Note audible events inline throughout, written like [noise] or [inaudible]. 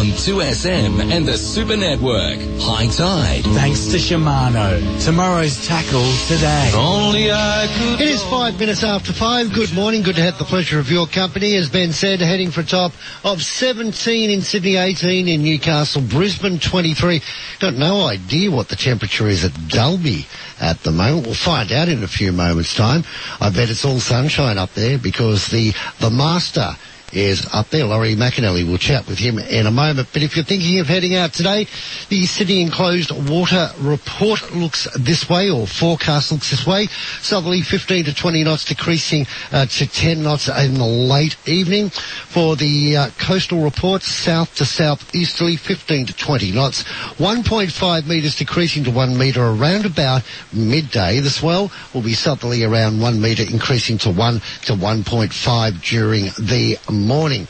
On 2SM and the Super Network. High tide. Thanks to Shimano. Tomorrow's tackle today. Only I could. It is five minutes after five. Good morning. Good to have the pleasure of your company. As Ben said, heading for a top of 17 in Sydney, 18 in Newcastle, Brisbane 23. Got no idea what the temperature is at Dalby at the moment. We'll find out in a few moments' time. I bet it's all sunshine up there because the the master is up there. Laurie McAnally will chat with him in a moment. But if you're thinking of heading out today, the Sydney Enclosed Water Report looks this way, or forecast looks this way. Southerly 15 to 20 knots, decreasing uh, to 10 knots in the late evening. For the uh, coastal reports, south to southeasterly 15 to 20 knots. 1.5 metres decreasing to 1 metre around about midday. The swell will be southerly around 1 metre, increasing to 1 to 1.5 during the morning.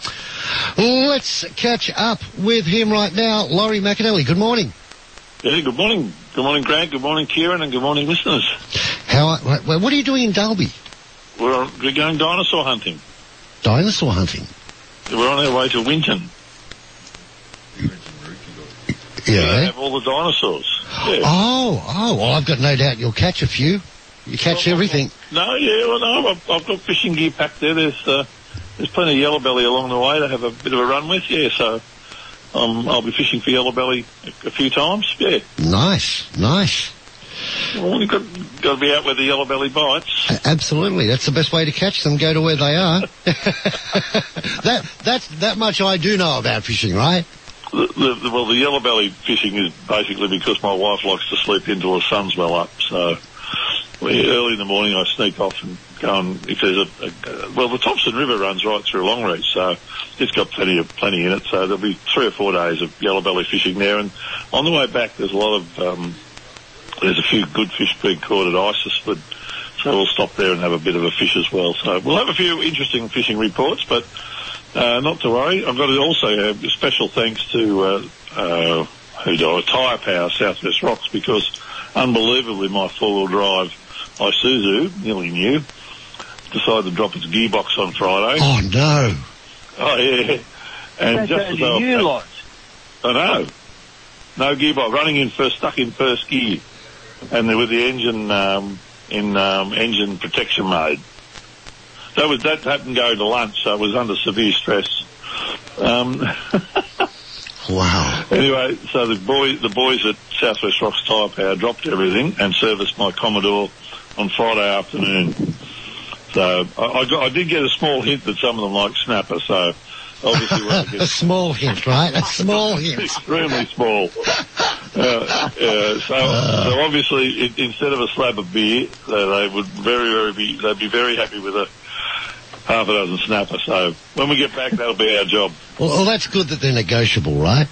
Let's catch up with him right now. Laurie McAnally, good morning. Yeah, good morning. Good morning, Grant. Good morning, Keiren, and good morning, listeners. How? What what are you doing in Dalby? We're, on, we're going dinosaur hunting. Dinosaur hunting. We're on our way to Winton. They Yeah. have all the dinosaurs. Yeah. Oh, oh. Well, I've got no doubt you'll catch a few. You catch everything. No, yeah, well, no, I've, I've got fishing gear packed there. There's uh, there's plenty of yellow belly along the way to have a bit of a run with. Yeah, so um, I'll be fishing for yellow belly a, a few times. Yeah, Nice, nice. well, you've got, got to be out where the yellow belly bites. Absolutely, that's the best way to catch them. Go to where they are. [laughs] that that's that much I do know about fishing, right? The, the, well, the yellow belly fishing is basically because my wife likes to sleep until the sun's well up. So early in the morning, I sneak off and go and if there's a, a well, the Thomson River runs right through Longreach, so it's got plenty of plenty in it. So there'll be three or four days of yellow belly fishing there, and on the way back, there's a lot of um, there's a few good fish being caught at Isisford. So we'll stop there and have a bit of a fish as well. So we'll have a few interesting fishing reports, but uh, not to worry. I've got to also a special thanks to uh, uh, who do I, Tyre Power Southwest Rocks because unbelievably my four-wheel drive Isuzu, nearly new, decided to drop its gearbox on Friday. Oh no! Oh yeah, and That's just as only I was- new lot. I know. No gearbox, running in first, stuck in first gear, and then with the engine um, in um, engine protection mode. That was that happened going to lunch, so it was under severe stress. Um, [laughs] Wow. anyway, so the boys, the boys at Southwest Rocks Tyre Power dropped everything and serviced my Commodore on Friday afternoon. So I, I, got, I did get a small hint that some of them like snapper. So obviously [laughs] A small hint, right? A small [laughs] hint. extremely small. [laughs] Uh, uh, so, so obviously, i instead of a slab of beer, they, they would very, very be they'd be very happy with a half a dozen snapper. So when we get back, that'll be our job. Well, well, that's good that they're negotiable, right?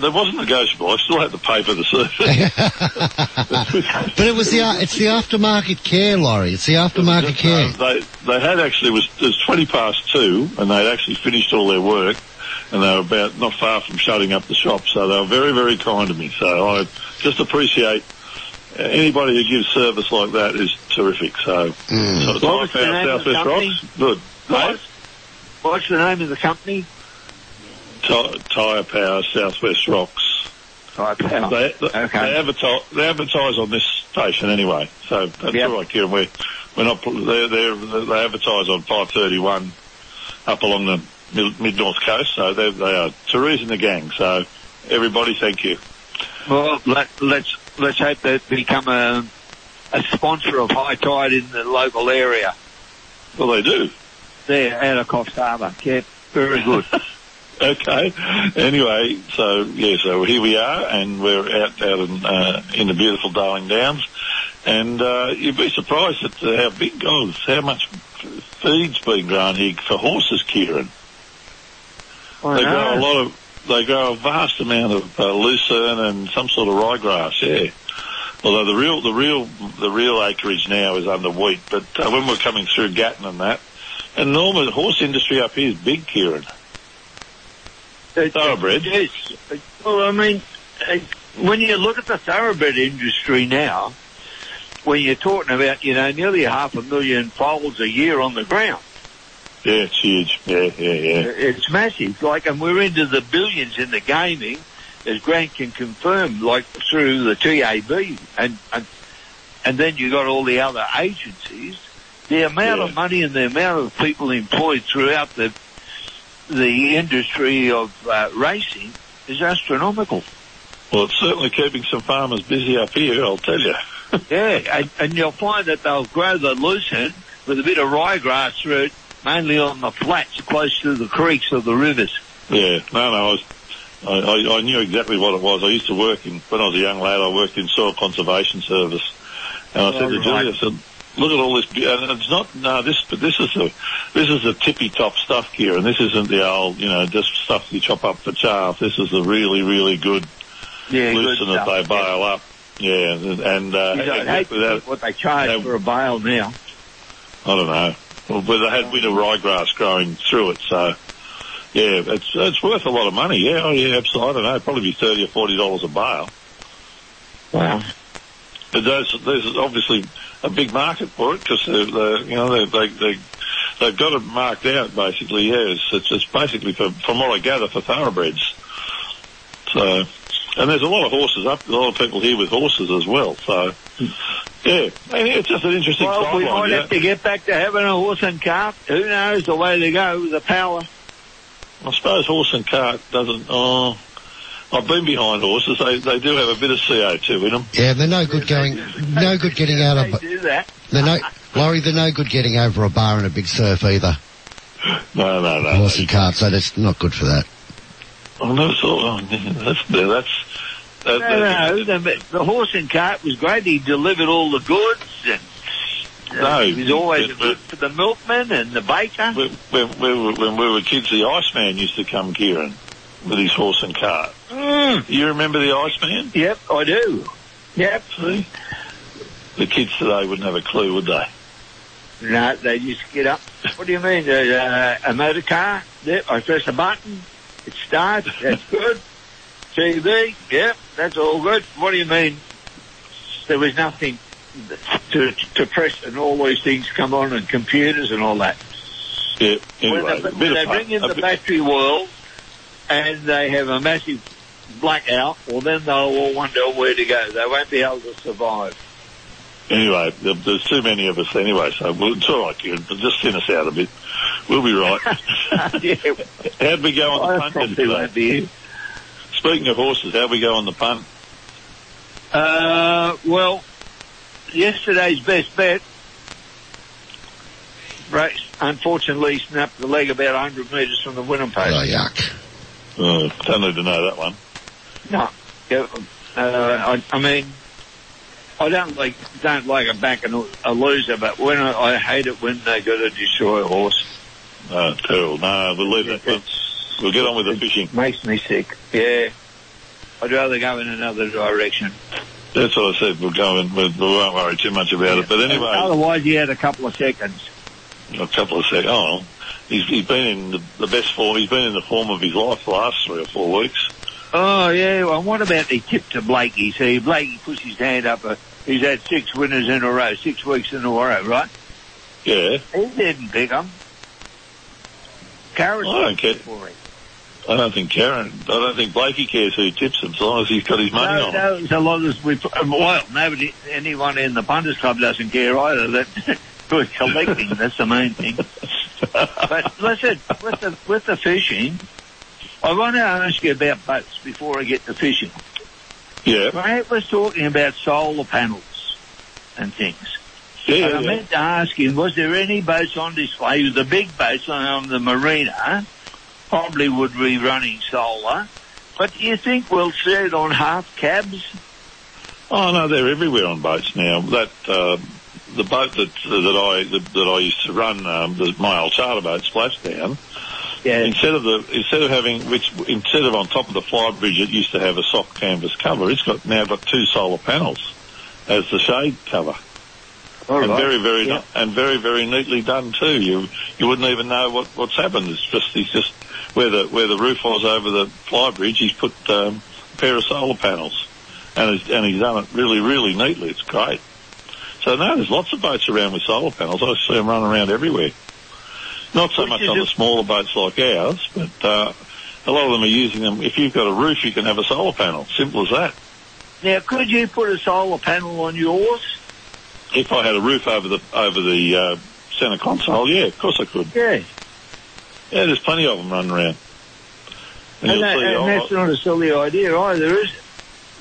That wasn't negotiable. I still had to pay for the service. [laughs] But it was the uh, it's the aftermarket care, Laurie. It's the aftermarket care. Uh, they they had actually it was it was twenty past two, and they'd actually finished all their work, and they were about not far from shutting up the shop. So they were very very kind to me. So I just appreciate uh, anybody who gives service like that is terrific. So, Mm. so it's What was the name of Southwest? Rocks. Good. What? What's the name of the company? Ty- Tyre Power Southwest Rocks. Tyre Power. They, they, Okay. they, advertise, they advertise on this station anyway, so that's Yep. all right, Keiren. We're, we're not, they're, they're, they advertise on 531 up along the mid, mid north coast, so they, they are Therese and the gang. So everybody, thank you. Well, let, let's let's hope they become a a sponsor of High Tide in the local area. Well, they do. There, out of Coffs Harbour. Yeah, very good. [laughs] [laughs] Okay. Anyway, so yeah, so here we are, and we're out out in, uh, in the beautiful Darling Downs, and uh, you'd be surprised at how big goes, how much feed's been grown here for horses, Keiren. They grow a lot of, they grow a vast amount of uh, lucerne and some sort of ryegrass. Yeah. Although the real, the real, the real acreage now is under wheat, but uh, when we're coming through Gatton and that, the horse industry up here is big, Keiren. Thoroughbred. Yes. Well, I mean, uh, when you look at the thoroughbred industry now, when you're talking about, you know, nearly half a million foals a year on the ground, Yeah, it's huge. Yeah, yeah, yeah. It's massive. Like, and we're into the billions in the gaming, as Grant can confirm, like through the TAB, and and, and then you've got all the other agencies. The amount Yeah. of money and the amount of people employed throughout the the industry of uh, racing is astronomical. Well, it's certainly keeping some farmers busy up here, I'll tell you. [laughs] Yeah, and, and you'll find that they'll grow the lucerne with a bit of ryegrass through it, mainly on the flats close to the creeks or the rivers. Yeah, no, no, I was, I, I, I knew exactly what it was. I used to work in, when I was a young lad, I worked in Soil Conservation Service. And I said to Oh, Julie. I said, look at all this, and it's not, no, this, but this is the, this is the tippy top stuff here, and this isn't the old, you know, just stuff you chop up for chaff. This is the really, really good Yeah, good that stuff. they bale up. Yeah, and, uh, You I'd hate that. what they charge They- for a bale now. I don't know. Well, but they had a of ryegrass growing through it, so yeah, it's it's worth a lot of money. Yeah, oh yeah, absolutely. I don't know, probably be thirty or forty dollars a bale. Wow. But there's there's obviously a big market for it because you know they they they they've got it marked out basically. Yeah, it's it's, basically for from what I gather for thoroughbreds. So. And there's a lot of horses up, a lot of people here with horses as well. So, yeah, and it's just an interesting Well, we might yeah. have to get back to having a horse and cart. Who knows the way to go with the power. I suppose horse and cart doesn't. Oh, I've been behind horses. They they do have a bit of CO two in them. Yeah, they're no good going, no good getting out of. They of, do that. they're no, Laurie, they're no good getting over a bar in a big surf either. No, no, no. Horse and cart, so that's not good for that. I never thought. Oh, yeah, that's that's. That, No, that- no, the, the horse and cart was great. He delivered all the goods and No, he was always but- good for the milkman and the baker. When, when, we were, when we were kids, the Iceman used to come, Keiren, with his horse and cart. Mm, You remember the Iceman? yep, I do. Yep. See? The kids today wouldn't have a clue, would they? No, they just get up. What do you mean? Uh, a motor car? Yep, I press a button. It starts. That's good. [laughs] TV? Yep, that's all good. What do you mean? There was nothing to to press and all these things come on and computers and all that. Yeah. Anyway, when they, a bit when they bring in the battery world and they have a massive blackout, well then they'll all wonder where to go. They won't be able to survive. Anyway, there's too many of us anyway, so we'll, it's all right, Keiren. But just thin us out a bit. We'll be right. yeah, [laughs] [laughs] How'd we go on the I punt today? Speaking of horses, how'd we go on the punt? Uh, well, yesterday's best bet. Right, unfortunately snapped the leg about 100 metres from the winning post. Oh, yuck. Uh, don't need to know that one. No, uh, I, I mean, I don't like don't like a back and a loser, but when I, I hate it when they got to destroy a horse. Uh, terrible. No, we'll leave that. We'll, we'll get on with the fishing. Makes me sick. Yeah, I'd rather go in another direction. That's what I said. We'll go and we, we won't worry too much about it. But anyway, Otherwise, you had a couple of seconds. a couple of seconds. Oh, he's, he's been in the, the best form. He's been in the form of his life the last three or four weeks. Oh yeah. Well, what about the tip to Blakey? See, Blakey puts his hand up. Uh, he's had six winners in a row, six weeks in a row, right? Yeah, He didn't pick them. Carrot I don't care. for him. I don't think Karen. I don't think Blakey cares who tips him, as long as he's got his money No, on. no, so long as we, well, nobody, anyone in the punters club doesn't care either. That [laughs] we're collecting. that's the main thing. But listen, with the with the fishing, I want to ask you about boats before I get to fishing. yeah, Grant was talking about solar panels and things. yeah, And I yeah. meant to ask him, was there any boats on display? The big boats on the marina probably would be running solar. But do you think we'll see it on half cabs? Oh no, they're everywhere on boats now. That uh, the boat that that I that, that I used to run, um, the, my old charter boat, Splashdown. Yeah. Instead of the instead of having which instead of on top of the fly bridge, it used to have a soft canvas cover. It's got now got two solar panels as the shade cover, All and right. very very Yeah. and very very neatly done too. You you wouldn't even know what what's happened. It's just he's just where the where the roof was over the fly bridge. He's put um, a pair of solar panels, and he's, and he's done it really really neatly. It's great. So no, there's lots of boats around with solar panels. I see them running around everywhere. Not so much on the smaller boats like ours, but uh, a lot of them are using them. If you've got a roof, you can have a solar panel. Simple as that. Now, could you put a solar panel on yours? If I had a roof over the over the uh, centre console, yeah, of course I could. Yeah. Yeah, there's plenty of them running around. And, And, that, and that's not a silly idea either, is it?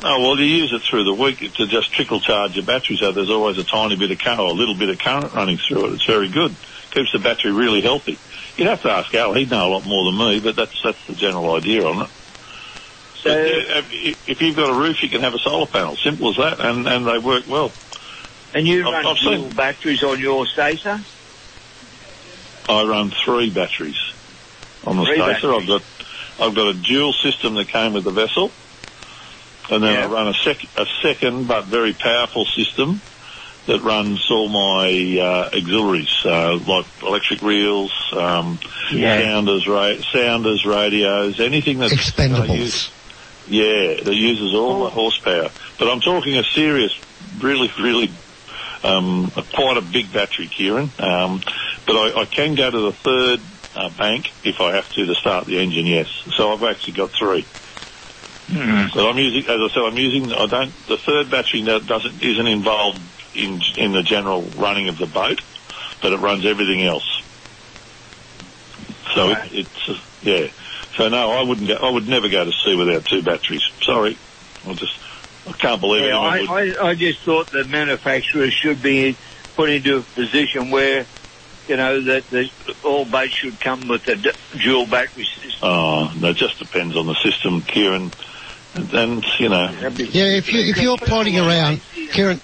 Oh, well, you use it through the week to just trickle charge your battery, so there's always a tiny bit of current, or a little bit of current running through it. It's very good. Keeps the battery really healthy. You'd have to ask Al. He'd know a lot more than me, but that's that's the general idea on it. So, if if you've got a roof, you can have a solar panel. Simple as that, and and they work well. and you I've- run I've dual seen- batteries on your Stacer? I run three batteries on the Three Stacer. batteries. I've got I've got a dual system that came with the vessel, and then Yeah. I run a, sec- a second but very powerful system that runs all my uh, auxiliaries, uh, like electric reels, um, Yeah. sounders, ra- sounders, radios, anything that's gonna Expendables. use- yeah, that uses all the horsepower. But I'm talking a serious, really, really, um, a, quite a big battery, Keiren. Um, but I, I can go to the third uh, bank if I have to to start the engine. Yes, so I've actually got three. But I'm using, as I said, I'm using. I don't. The third battery that doesn't isn't involved in in the general running of the boat, but it runs everything else. So Right. it, it's uh, yeah. So no, I wouldn't go. I would never go to sea without two batteries. Sorry, I just I can't believe Yeah, I, would. I, I just thought the manufacturers should be put into a position where, you know, that the, all boats should come with a d- dual battery system. Oh, that just depends on the system, Keiren. And, and you know, Yeah, if you if you're plodding around, Keiren,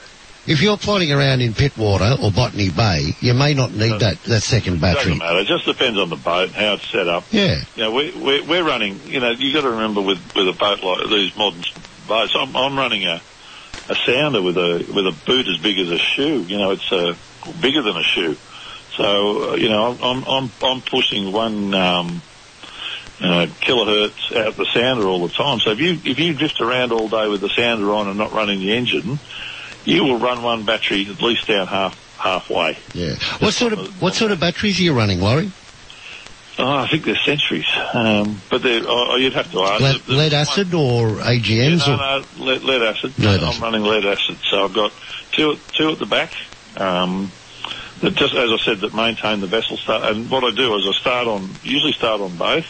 if you're plodding around in Pittwater or Botany Bay, you may not need that that second battery. doesn't matter. It just depends on the boat, how it's set up. Yeah, You know, we, we're, we're running, you know, you got to remember with, with a boat like these modern boats, I'm, I'm running a, a sounder with a, with a boot as big as a shoe. You know, it's uh, bigger than a shoe. So, uh, you know, I'm, I'm, I'm pushing one, um, uh, kilohertz out the sounder all the time. So if you, if you drift around all day with the sounder on and not running the engine, you will run one battery at least down half, halfway. yeah. What sort of what sort of batteries are you running, Laurie? Oh, I think they're centuries. Um, but they're, oh, you'd have to ask. Lead, The- the lead one- acid or AGMs? Yeah, or, no, no, lead, lead acid. Lead I'm acid. running lead acid. So I've got two, at- two at the back. Um, that just as I said, that maintain the vessel start. And what I do is I start on, usually start on both,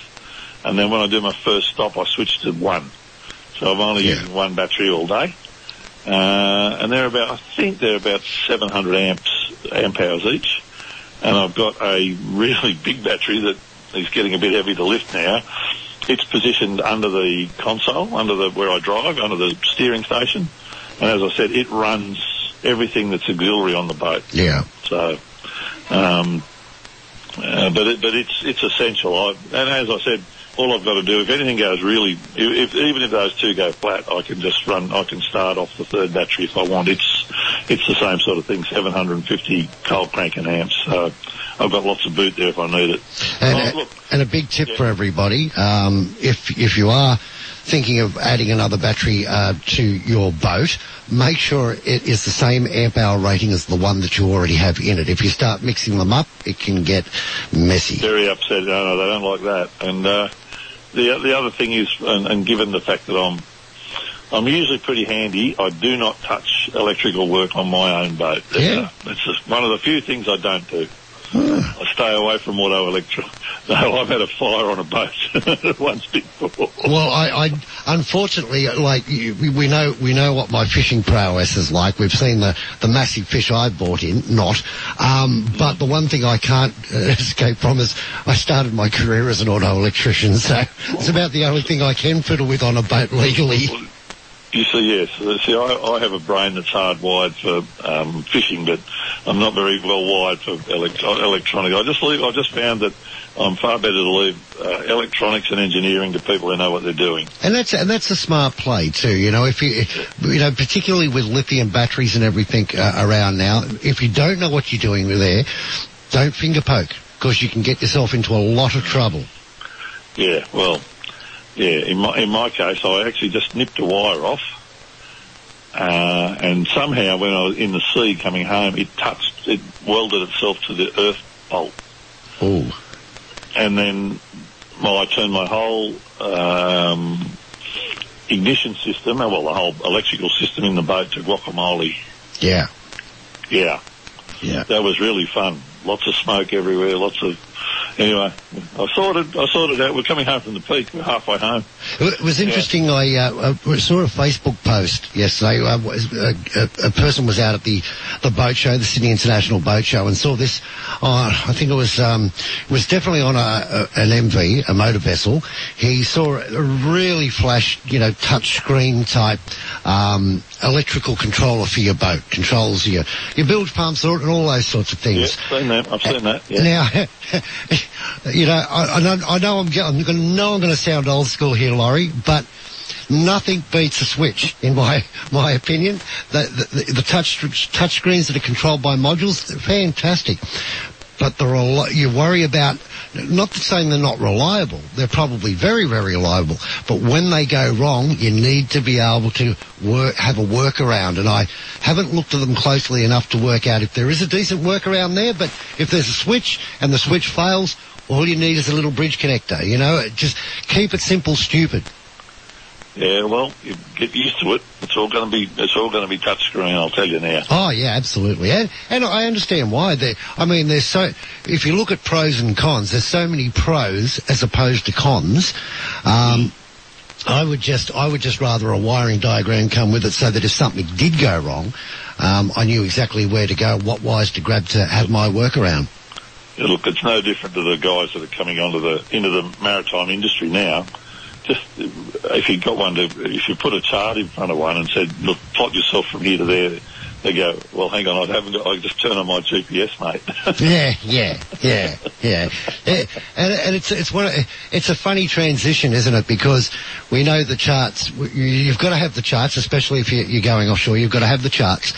and then when I do my first stop, I switch to one. So I'm only Yeah. using one battery all day. Uh, and they're about, I think they're about 700 amps, amp hours each. And I've got a really [laughs] big battery that is getting a bit heavy to lift now. It's positioned under the console, under the where I drive, under the steering station. And as I said, it runs everything that's auxiliary on the boat. yeah. So, um, uh, but it, but it's it's essential. I, and as I said, all I've got to do, if anything goes really, if, even if those two go flat, I can just run. I can start off the third battery if I want. It's it's the same sort of thing, 750 cold cranking amps. So I've got lots of boot there if I need it. And, Oh, look, and a big tip Yeah. for everybody: um, if if you are thinking of adding another battery uh, to your boat, make sure it is the same amp hour rating as the one that you already have in it. If you start mixing them up, it can get messy. very upset. No, no, they don't like that. And uh, the the other thing is, and, and given the fact that I'm I'm usually pretty handy, I do not touch electrical work on my own boat. Yeah. It's just one of the few things I don't do. I stay away from auto electric. [laughs] No, I've had a fire on a boat [laughs] once before. Well, I, I unfortunately, like you, we we know, we know what my fishing prowess is like. We've seen the the massive fish I've bought in, not. Um, but the one thing I can't uh, [laughs] escape from is I started my career as an auto electrician, so it's about the only thing I can fiddle with on a boat legally. You see, yes. See, I, I have a brain that's hardwired for um, fishing, but I'm not very well wired for elect- electronic. I just leave, I just found that I'm far better to leave uh, electronics and engineering to people who know what they're doing. And that's and that's a smart play too. You know, if you you know, particularly with lithium batteries and everything uh, around now, if you don't know what you're doing there, don't finger poke because you can get yourself into a lot of trouble. Yeah, well, yeah. In my in my case, I actually just nipped a wire off, uh, and somehow when I was in the sea coming home, it touched, it welded itself to the earth bolt. Oh, and then my, I turned my whole um, ignition system, well, the whole electrical system in the boat to guacamole. Yeah. Yeah, Yeah. that was really fun. Lots of smoke everywhere. Lots of anyway. I sorted. I sorted out. We're coming home from the peak. We're halfway home. It was interesting. I uh, uh, saw a Facebook post yesterday. Uh, a, a, a person was out at the, the boat show, the Sydney International Boat Show, and saw this. Uh, I think it was um, it was definitely on a, a, an MV, a motor vessel. He saw a really flash, you know, touch screen type um, electrical controller for your boat. Controls your your bilge pumps and all those sorts of things. Yeah, seen that. I've seen that. Yeah. Now, [laughs] you know, I, I know, I know I'm, I'm going, know I'm going to sound old school here, Laurie, but nothing beats a switch, in my [laughs] my opinion. The the, the touch touch screens that are controlled by modules, they're fantastic. But there are a lot, you worry about, not saying they're not reliable, they're probably very, very reliable, but when they go wrong, you need to be able to work, have a workaround, and I haven't looked at them closely enough to work out if there is a decent workaround there, but if there's a switch and the switch fails, all you need is a little bridge connector, you know, just keep it simple, stupid. Yeah, well, you get used to it. It's all going to be. It's all going to be touchscreen. I'll tell you now. Oh yeah, absolutely, and and I understand why. They, I mean, there's so. If you look at pros and cons, there's so many pros as opposed to cons. Um, I would just, I would just rather a wiring diagram come with it, so that if something did go wrong, um, I knew exactly where to go, what wires to grab to have my workaround. Yeah, Look, it's no different to the guys that are coming onto the into the maritime industry now. Just if you got one to, if you put a chart in front of one and said, "Look, plot yourself from here to there," they go, "Well, hang on, I haven't got. I just turn on my GPS, mate." [laughs] yeah, yeah, yeah, yeah. Eh, And, and it's it's one. It's a funny transition, isn't it? Because we know the charts. you- You've got to have the charts, especially if you- you're going offshore. You've got to have the charts.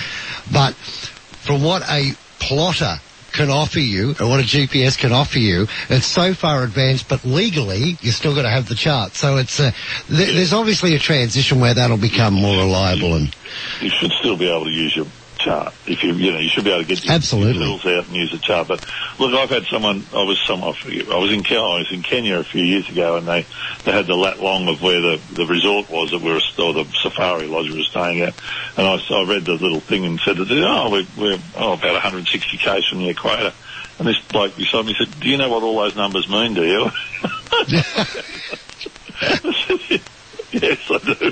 But from what a plotter can offer you, or what a GPS can offer you, it's so far advanced. But legally, you're still going to have the chart. So it's uh, th- there's obviously a transition where that'll become more reliable and you should still be able to use your chart. If you, you know, you should be able to get your, Absolutely. your out and use a chart. But look, I've had someone. I was some. I forget, I was in Kenya. I was in Kenya a few years ago, and they they had the lat long of where the the resort was that we were or the safari lodge we were staying at. And I, I read the little thing and said, that, "Oh, we're, we're oh, about 160 k's from the equator." And this bloke beside me said, "Do you know what all those numbers mean? Do you?" [laughs] [laughs] [laughs] Yes, I do.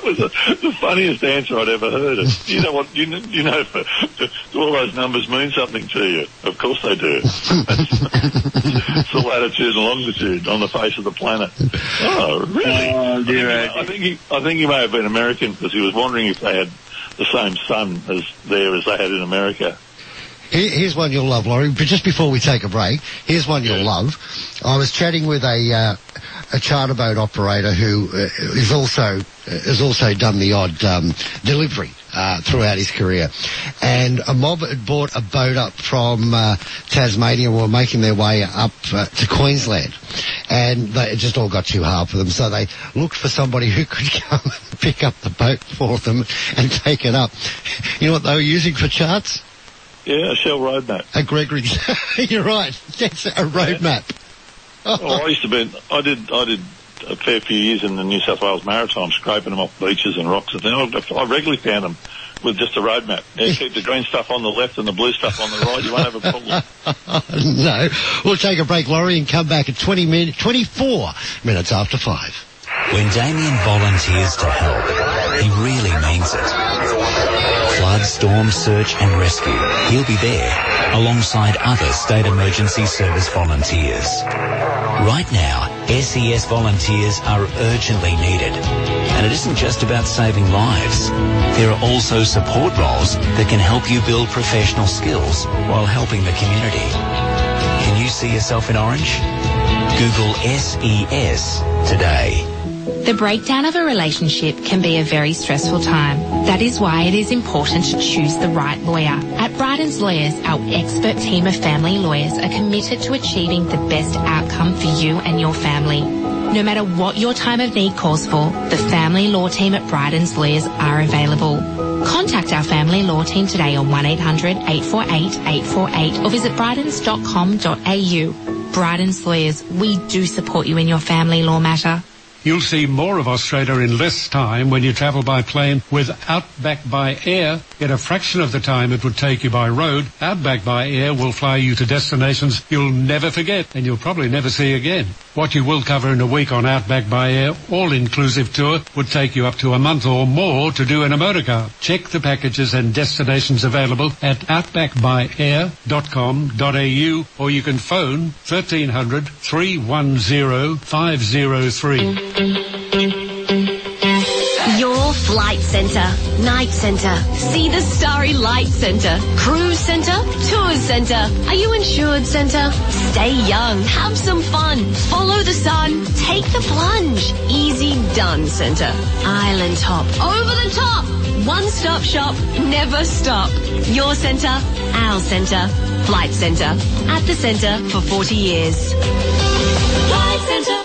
That was the, the funniest answer I'd ever heard. Do you know what? You, you know, do all those numbers mean something to you? Of course they do. it's the latitude and longitude on the face of the planet. Oh, really? Oh, dear, I, think, I think he, I think he may have been American because he was wondering if they had the same sun as there as they had in America. Here's one you'll love, Laurie. But just before we take a break, here's one you'll Yeah. love. I was chatting with a uh, a charter boat operator who uh, is also has also done the odd um, delivery uh, throughout his career, and a mob had bought a boat up from uh, Tasmania and were making their way up uh, to Queensland, and they, it just all got too hard for them. So they looked for somebody who could [laughs] come and pick up the boat for them and take it up. You know what they were using for charts? Yeah, a Shell road map. A Gregory's. [laughs] You're right. That's a road map. Oh, I used to be. I did. I did a fair few years in the New South Wales Maritime, scraping them off beaches and rocks and things. I, I regularly found them with just a road map. Yeah, [laughs] keep the green stuff on the left and the blue stuff on the right. You won't have a problem. [laughs] no. We'll take a break, Laurie, and come back at 20 min- 24 minutes after 5. When Damien volunteers to help, he really means it. Flood, storm, search and rescue. He'll be there alongside other state emergency service volunteers. Right now, SES volunteers are urgently needed. And it isn't just about saving lives. There are also support roles that can help you build professional skills while helping the community. Can you see yourself in orange? Google SES today. The breakdown of a relationship can be a very stressful time. That is why it is important to choose the right lawyer. At Brydens Lawyers, our expert team of family lawyers are committed to achieving the best outcome for you and your family. No matter what your time of need calls for, the family law team at Brydens Lawyers are available. Contact our family law team today on 1800 848 848 or visit brydens.com.au. Brydens Lawyers, we do support you in your family law matter. You'll see more of Australia in less time when you travel by plane with Outback by Air. In a fraction of the time it would take you by road, Outback by Air will fly you to destinations you'll never forget and you'll probably never see again. What you will cover in a week on Outback by Air all-inclusive tour would take you up to a month or more to do in a motorcar. Check the packages and destinations available at outbackbyair.com.au or you can phone 1300 310 503. Your Flight Centre, Night Centre, See the Starry Light Centre, Cruise Centre, Tours Centre. Are you insured Centre? Stay young, have some fun, follow the sun, take the plunge. Easy done Centre. Island Top, over the top. One stop shop, never stop. Your centre, our centre, Flight Centre. At the centre for 40 years. Flight Centre.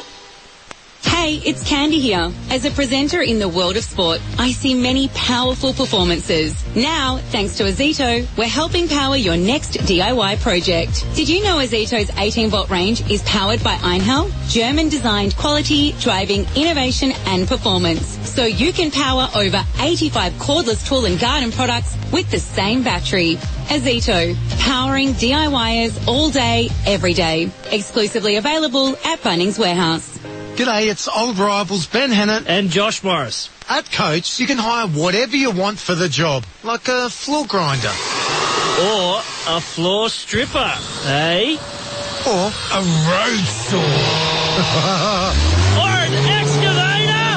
Hey, it's Candy here. As a presenter in the world of sport, I see many powerful performances. Now, thanks to Ozito, we're helping power your next DIY project. Did you know Ozito's 18 volt range is powered by Einhell? German designed quality, driving innovation and performance. So you can power over 85 cordless tool and garden products with the same battery. Ozito, powering DIYers all day, every day. Exclusively available at Bunnings Warehouse. G'day, it's old rivals Ben Hannant and Josh Morris. At Coates, you can hire whatever you want for the job, like a floor grinder. Or a floor stripper, eh? Or a road saw. [laughs] or an excavator.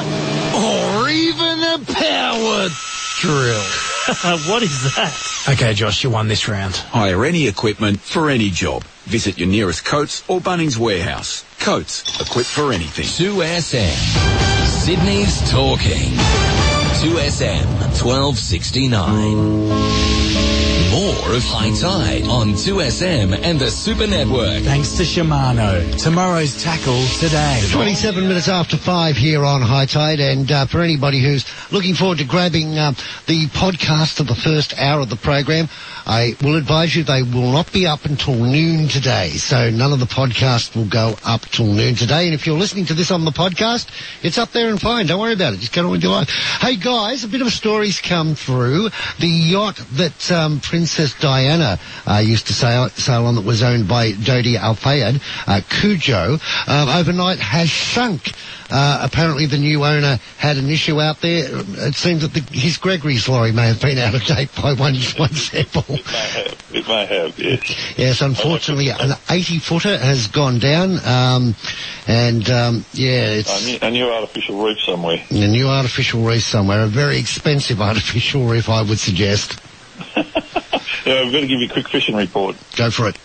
Or even a power drill. [laughs] what is that? Okay, Josh, you won this round. Hire any equipment for any job. Visit your nearest Coates or Bunnings warehouse. Coates, equipped for anything. 2SM. Sydney's talking. 2SM 1269. More of High Tide on 2SM and the Super Network. Thanks to Shimano. Tomorrow's tackle today. 27 minutes after 5 here on High Tide. And uh, for anybody who's looking forward to grabbing uh, the podcast of the first hour of the program, I will advise you they will not be up until noon today. So none of the podcast will go up till noon today. And if you're listening to this on the podcast, it's up there and fine. Don't worry about it. Just get on with your life. Hey guys, a bit of stories come through. The yacht that um, Princess Diana uh, used to sail, sail on that was owned by Dodi Al Fayed, uh, Cujo, um, overnight has sunk. Uh, apparently the new owner had an issue out there. It seems that the, his Gregory's lorry may have been out of date by one, one sample. It may have, it may have yes. Yes, unfortunately an 80 footer has gone down, um, and um, yeah, it's... A new, a new artificial reef somewhere. A new artificial reef somewhere, a very expensive artificial reef I would suggest. [laughs] [laughs] yeah, I've got to give you a quick fishing report. Go for it.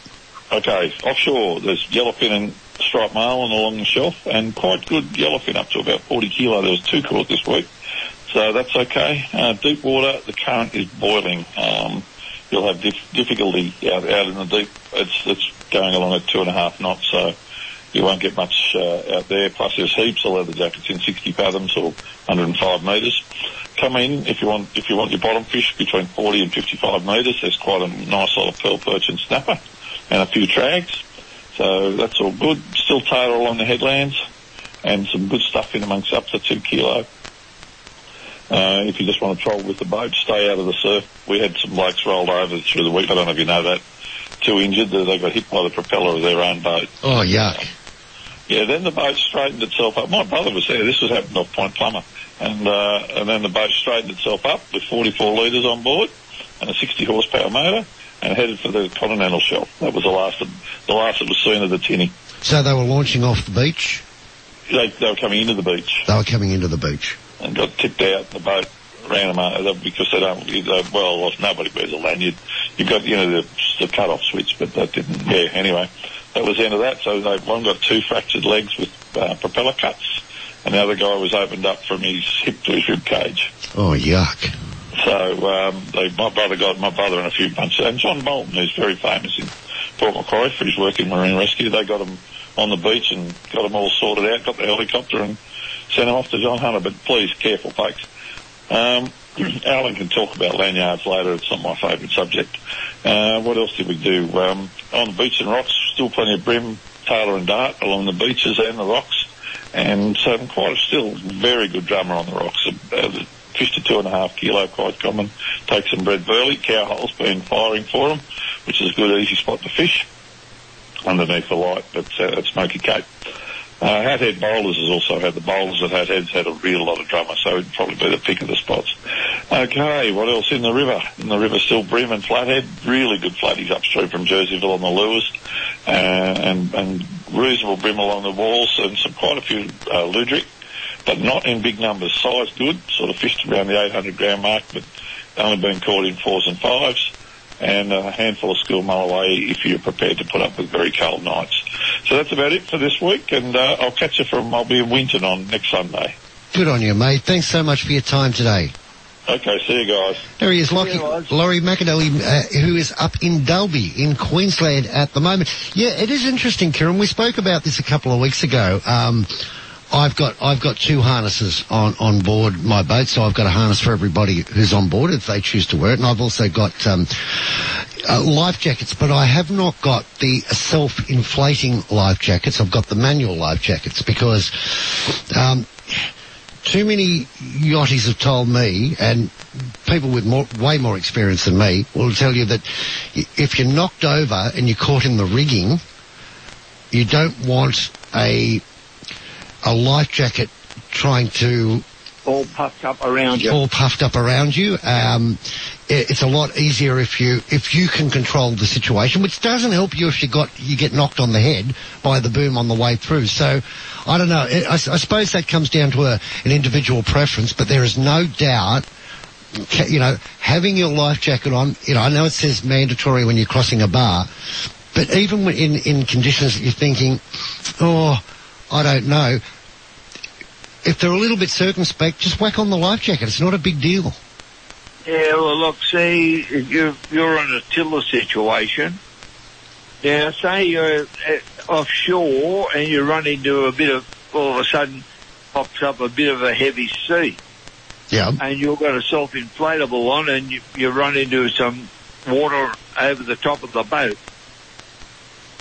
Okay, offshore there's yellowfin and striped marlin along the shelf and quite good yellowfin up to about 40 kilo. There was two caught this week. So that's okay. Uh, deep water, the current is boiling. Um, you'll have dif- difficulty out, out in the deep. It's, it's going along at two and a half knots, so you won't get much uh, out there. Plus there's heaps of leather jackets in 60 fathoms or 105 metres. Come in if you want if you want your bottom fish between 40 and 55 metres. There's quite a nice lot of pearl perch and snapper and a few trags. So that's all good. Still tailor along the headlands and some good stuff in amongst up to two kilo. Uh, if you just want to troll with the boat, stay out of the surf. We had some blokes rolled over through the week. I don't know if you know that. Two injured. They got hit by the propeller of their own boat. Oh, yuck. Yeah, then the boat straightened itself up. My brother was there. This was happened off Point Plomer. And, uh, and then the boat straightened itself up with 44 litres on board and a 60 horsepower motor and headed for the continental shelf. That was the last of, the last that was seen of the tinny. So they were launching off the beach? They, they were coming into the beach. They were coming into the beach. And got tipped out. The boat ran them over because they don't, they, well, nobody wears a lanyard. You've got, you know, the, the cut-off switch, but that didn't, yeah, anyway. That was the end of that. So they, one got two fractured legs with uh, propeller cuts and the other guy was opened up from his hip to his rib cage. Oh, yuck. So um, they, my brother got my brother and a few bunch, and John Bolton, who's very famous in Port Macquarie for his work in marine rescue, they got him on the beach and got them all sorted out, got the helicopter and sent him off to John Hunter. But please, careful, folks. Um, [clears throat] Alan can talk about lanyards later. It's not my favourite subject. Uh, what else did we do? Um, on the beach and rocks, still plenty of bream tailor and Dart along the beaches and the rocks, and um, quite a still very good drummer on the rocks. To two and a half kilo, quite common. Take some bread burley. Cow hole's been firing for them, which is a good easy spot to fish underneath the light at, uh, at Smoky Cape. Uh, Hat Head Boulders has also had the boulders at Hat Head's had a real lot of drama, so it'd probably be the pick of the spots. Okay, what else in the river? In the river still bream and Flathead, really good flatties upstream from Jerseyville on the lures, uh, and, and reasonable bream along the walls, and some quite a few uh, luderick, but not in big numbers. Size good, sort of fished around the 800 gram mark, but only been caught in fours and fives and a handful of school mulloway if you're prepared to put up with very cold nights. So that's about it for this week, and uh, I'll catch you from, I'll be in Winton on next Sunday. Good on you, mate. Thanks so much for your time today. Okay, see you guys. There he is, Lockie, Laurie McAnally, uh, who is up in Dalby in Queensland at the moment. Yeah, it is interesting, Keiren. We spoke about this a couple of weeks ago. Um, I've got I've got two harnesses on, on board my boat, so I've got a harness for everybody who's on board if they choose to wear it, and I've also got um, uh, life jackets, but I have not got the self-inflating life jackets. I've got the manual life jackets because um, too many yachties have told me, and people with more, way more experience than me will tell you that if you're knocked over and you're caught in the rigging, you don't want a a life jacket trying to all puffed up around you. all puffed up around you. Um, it, it's a lot easier if you if you can control the situation, which doesn't help you if you got you get knocked on the head by the boom on the way through. So, I don't know. I, I suppose that comes down to a, an individual preference, but there is no doubt. You know, having your life jacket on. You know, I know it says mandatory when you're crossing a bar, but even in in conditions that you're thinking, oh, I don't know. If they're a little bit circumspect, just whack on the life jacket. It's not a big deal. Yeah, well, look, see, you're, you're in a tiller situation. Now, say you're uh, offshore and you run into a bit of, all of a sudden, pops up a bit of a heavy sea. Yeah. And you've got a self-inflatable on and you, you run into some water over the top of the boat.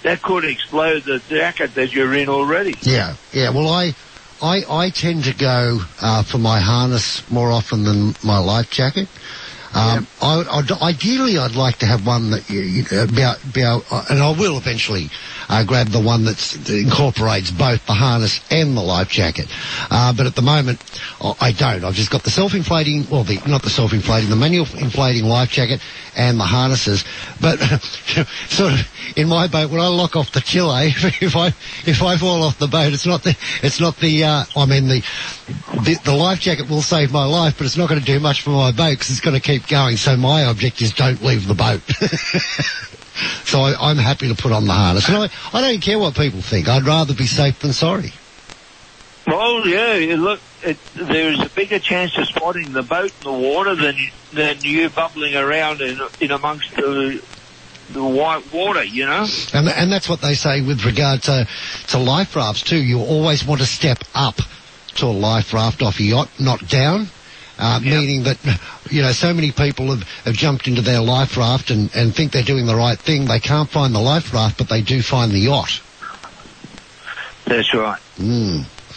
That could explode the jacket that you're in already. Yeah, yeah. Well, I, I, I tend to go uh, for my harness more often than my life jacket. Um, I, I'd, ideally, I'd like to have one that you, you uh, be, be uh, and I will eventually uh, grab the one that's, that incorporates both the harness and the life jacket. Uh, but at the moment, I I don't. I've just got the self-inflating, well, the not the self-inflating, the manual inflating life jacket and the harnesses. But [laughs] sort of in my boat, when I lock off the tiller, [laughs] if I if I fall off the boat, it's not the it's not the uh, I mean the, the the life jacket will save my life, but it's not going to do much for my boat because it's going to keep going. So my object is don't leave the boat. [laughs] so I, I'm happy to put on the harness, and I I don't care what people think. I'd rather be safe than sorry. Well, yeah, look, it, there's a bigger chance of spotting the boat in the water than than you bubbling around in, in amongst the the white water, you know. And, and that's what they say with regard to, to life rafts too. You always want to step up to a life raft off a yacht, not down. Uh, Meaning that, you know, so many people have, have jumped into their life raft and, and think they're doing the right thing. They can't find the life raft, but they do find the yacht. That's right. Mm.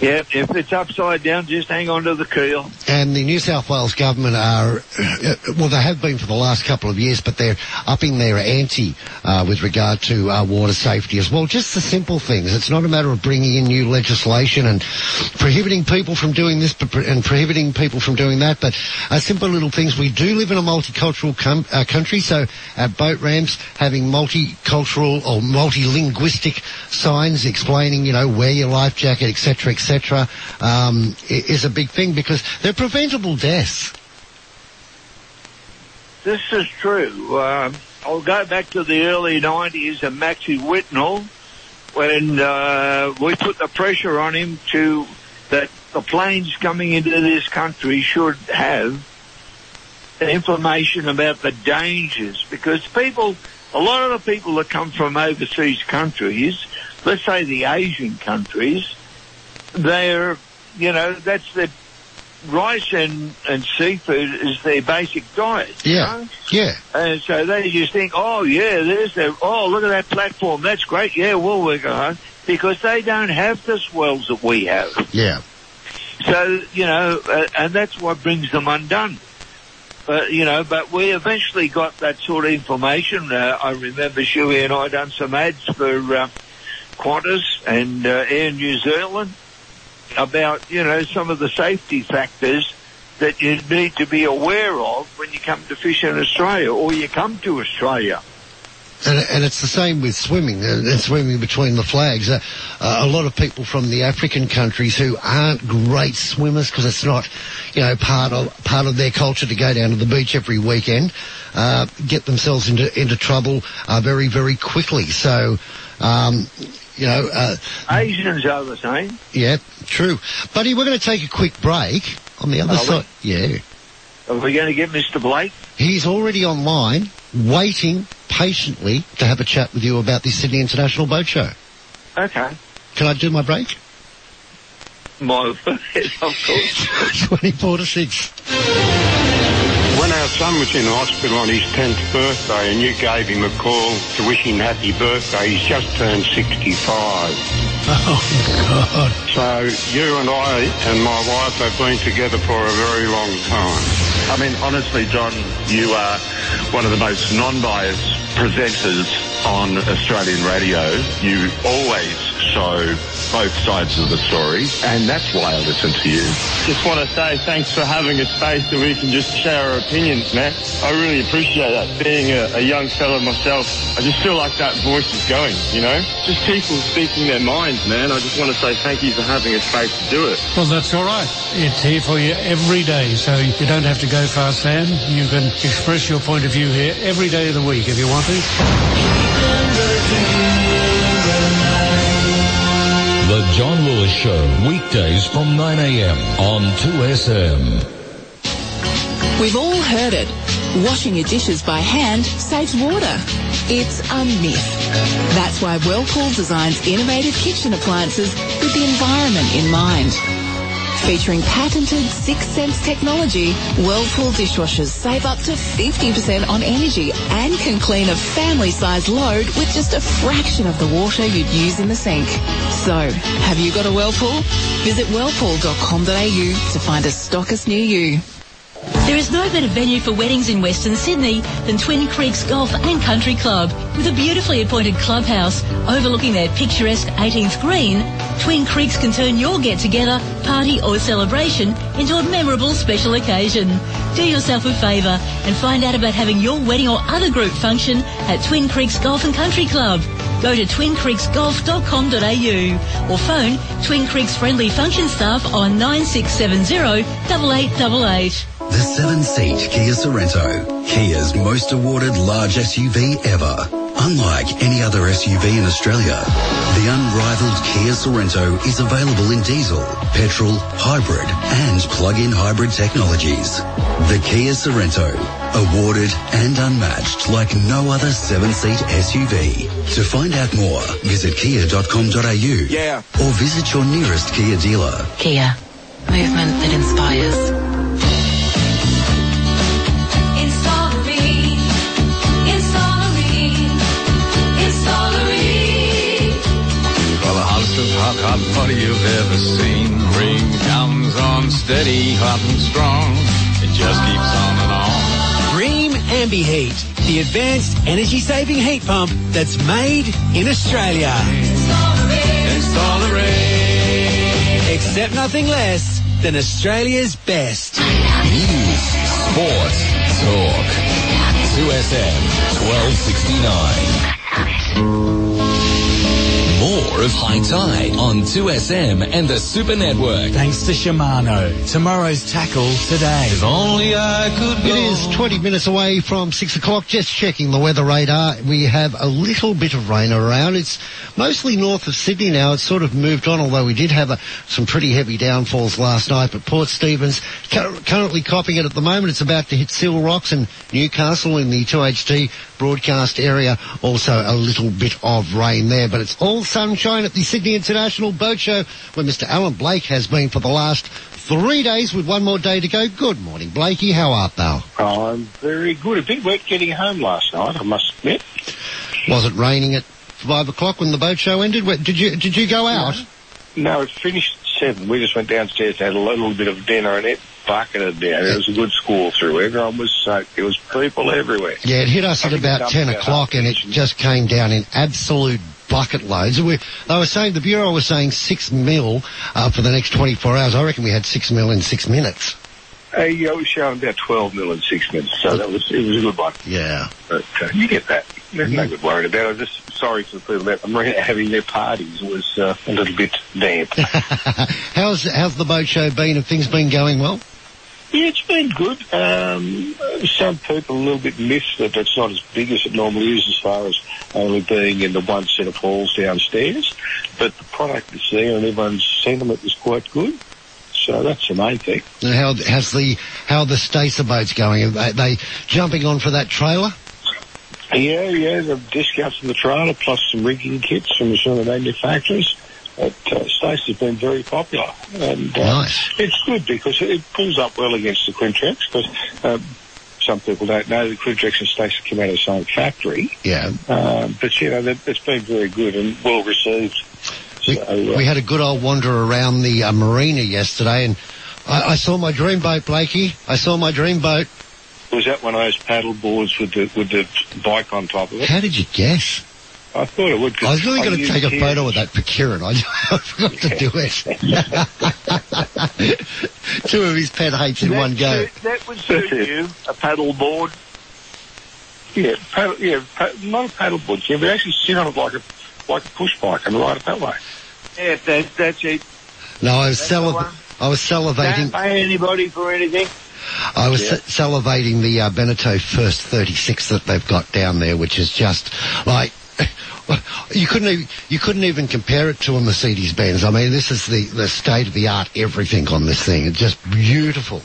Yeah, if it's upside down, just hang on to the keel. And the New South Wales government are, uh, well, they have been for the last couple of years, but they're upping their ante uh, with regard to uh, water safety as well. Just the simple things. It's not a matter of bringing in new legislation and prohibiting people from doing this and prohibiting people from doing that, but uh, simple little things. We do live in a multicultural com- uh, country, so boat ramps having multicultural or multilinguistic signs explaining, you know, wear your life jacket, etc., etc., um, is a big thing because they're preventable deaths. This is true. Um, I'll go back to the early 90s and Maxie Whitnell when uh, we put the pressure on him to that the planes coming into this country should have information about the dangers because people, a lot of the people that come from overseas countries, let's say the Asian countries, they're, you know, that's their rice and, and seafood is their basic diet. you Yeah. know? Yeah. And so they just think, oh yeah, there's the, oh look at that platform, that's great, yeah, well we're on because they don't have the swells that we have. Yeah. So, you know, uh, and that's what brings them undone. But, you know, but we eventually got that sort of information. Uh, I remember Shuey and I done some ads for uh, Qantas and uh, Air New Zealand about, you know, some of the safety factors that you need to be aware of when you come to fish in Australia or you come to Australia. And, and it's the same with swimming, uh, swimming between the flags. Uh, uh, a lot of people from the African countries who aren't great swimmers because it's not, you know, part of part of their culture to go down to the beach every weekend, uh, get themselves into into trouble uh, very very quickly. So, um, you know, uh, Asians are the same. yeah, true. Buddy, we're going to take a quick break. On the other Are we? side, yeah. Are we going to get Mr. Blake? He's already online, waiting patiently to have a chat with you about the Sydney International Boat Show. Okay. Can I do my break? My, [laughs] of course. [laughs] 24 to 6. When son was in hospital on his 10th birthday and you gave him a call to wish him happy birthday, he's just turned 65. [laughs] Oh, God. So you and I and my wife have been together for a very long time. I mean, honestly, John, you are one of the most non-biased presenters on Australian radio. You always show both sides of the story, and that's why I listen to you. Just want to say thanks for having a space that we can just share our opinions, man. I really appreciate that. Being a, a young fella myself, I just feel like that voice is going, you know? Just people speaking their minds, man. I just want to say thank you for having a space to do it. Well, that's all right. It's here for you every day, so you don't have to go far, Sam. You can express your point of view here every day of the week if you want to. The John Lewis Show, weekdays from 9am on 2SM. We've all heard it. Washing your dishes by hand saves water. It's a myth. That's why Whirlpool designs innovative kitchen appliances with the environment in mind. Featuring patented Six Sense technology, Whirlpool dishwashers save up to 50% on energy and can clean a family-sized load with just a fraction of the water you'd use in the sink. So, have you got a Whirlpool? Visit whirlpool.com.au to find a stockist near you. There is no better venue for weddings in Western Sydney than Twin Creeks Golf and Country Club. With a beautifully appointed clubhouse overlooking their picturesque 18th green, Twin Creeks can turn your get-together, party or celebration into a memorable special occasion. Do yourself a favour and find out about having your wedding or other group function at Twin Creeks Golf and Country Club. Go to twincreeksgolf.com.au or phone Twin Creeks friendly function staff on 9670 8888. The seven-seat Kia Sorento, Kia's most awarded large SUV ever. Unlike any other SUV in Australia, the unrivaled Kia Sorento is available in diesel, petrol, hybrid and plug-in hybrid technologies. The Kia Sorento, awarded and unmatched like no other seven-seat SUV. To find out more, visit kia.com.au Yeah. or visit your nearest Kia dealer. Kia. Movement that inspires. Hot, hot butter you've ever seen. Cream comes on steady, hot and strong. It just keeps on and on. Ream Ambi Heat, the advanced energy saving heat pump that's made in Australia. Accept nothing less than Australia's best. News, sport, talk. 2SM 1269. More of Hi-Tide on 2SM and the Super Network. Thanks to Shimano. Tomorrow's tackle today. If only I could It is 20 minutes away from 6 o'clock. Just checking the weather radar. We have a little bit of rain around. It's mostly north of Sydney now. It's sort of moved on, although we did have a, some pretty heavy downfalls last night. But Port Stephens currently copping it at the moment. It's about to hit Seal Rocks and Newcastle in the 2HT broadcast area. Also a little bit of rain there, but it's all sunshine at the Sydney International Boat Show where Mr. Alan Blake has been for the last three days with one more day to go. Good morning, Blakey. How art thou? I'm very good. A bit wet getting home last night, I must admit. Was it raining at five o'clock when the boat show ended? Did you did you go out? No, it finished at seven. We just went downstairs, and had a little bit of dinner, and it bucketed down. It was a good school through. Everyone was soaked. There was people everywhere. Yeah, it hit us I at about 10 o'clock and it just came down in absolute bucket loads. We, they were saying, the Bureau was saying six mil uh, for the next 24 hours. I reckon we had six mil in six minutes. Uh, yeah, we showed about 12 mil in six minutes, so that was, it was a good one. Yeah. But uh, you get that. There's no good worried about it. I'm just sorry for the people that I'm having their parties was uh, a little bit damp. [laughs] how's, how's the boat show been? Have things been going well? Yeah, it's been good. Um, some people a little bit miss that it's not as big as it normally is as far as only being in the one set of halls downstairs. But the product is there and everyone's sentiment is quite good. So that's the main thing. And how, how's the, how are the Stacer boats going? Are they, they jumping on for that trailer? Yeah, yeah, the discounts from the trailer plus some rigging kits from some of the manufacturers. At uh, Stacer has been very popular, and uh, it's good because it pulls up well against the Quintrex. Because um, some people don't know the Quintrex and Stacer come out of the same factory, Yeah. um, but you know it's been very good and well received. We, So, uh, we had a good old wander around the uh, marina yesterday and I, I saw my dream boat, Blakey. I saw my dream boat. was that one of those paddle boards with the with the bike on top of it? How did you guess? I thought it would. 'cause I was really going to take a here- photo of that for Keiren. I, I [laughs] forgot to do it. [laughs] Two of his pet hates in that, one go. suit- that would suit you, a paddle board. Yeah, paddle, yeah, pa- not a paddle board, yeah, but actually sit on it like a like a push bike and ride it that way. Yeah, that, that's it. No, I was That's saliv- I was salivating. Don't pay anybody for anything. I was Yeah. sa- salivating the uh, Beneteau First 36 that they've got down there, which is just like you couldn't even, you couldn't even compare it to a Mercedes Benz. I mean, this is the the state of the art everything on this thing. It's just beautiful.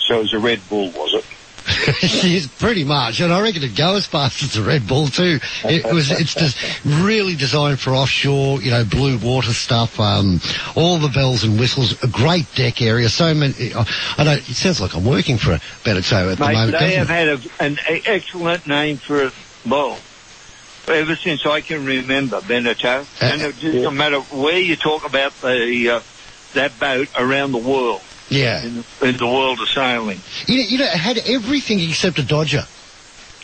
So it was a Red Bull, was it? [laughs] It's pretty much, and I reckon it'd go as fast as a Red Bull too. It was, it's just really designed for offshore, you know, blue water stuff. Um, all the bells and whistles, a great deck area. So many. I don't. It sounds like I'm working for a Beneteau at the moment. they have it? had a, an excellent name for a bowl. Ever since I can remember, Beneteau. and it just no matter where you talk about the uh, that boat around the world, Yeah. in, the- in the world of sailing. You know, you know, it had everything except a Dodger.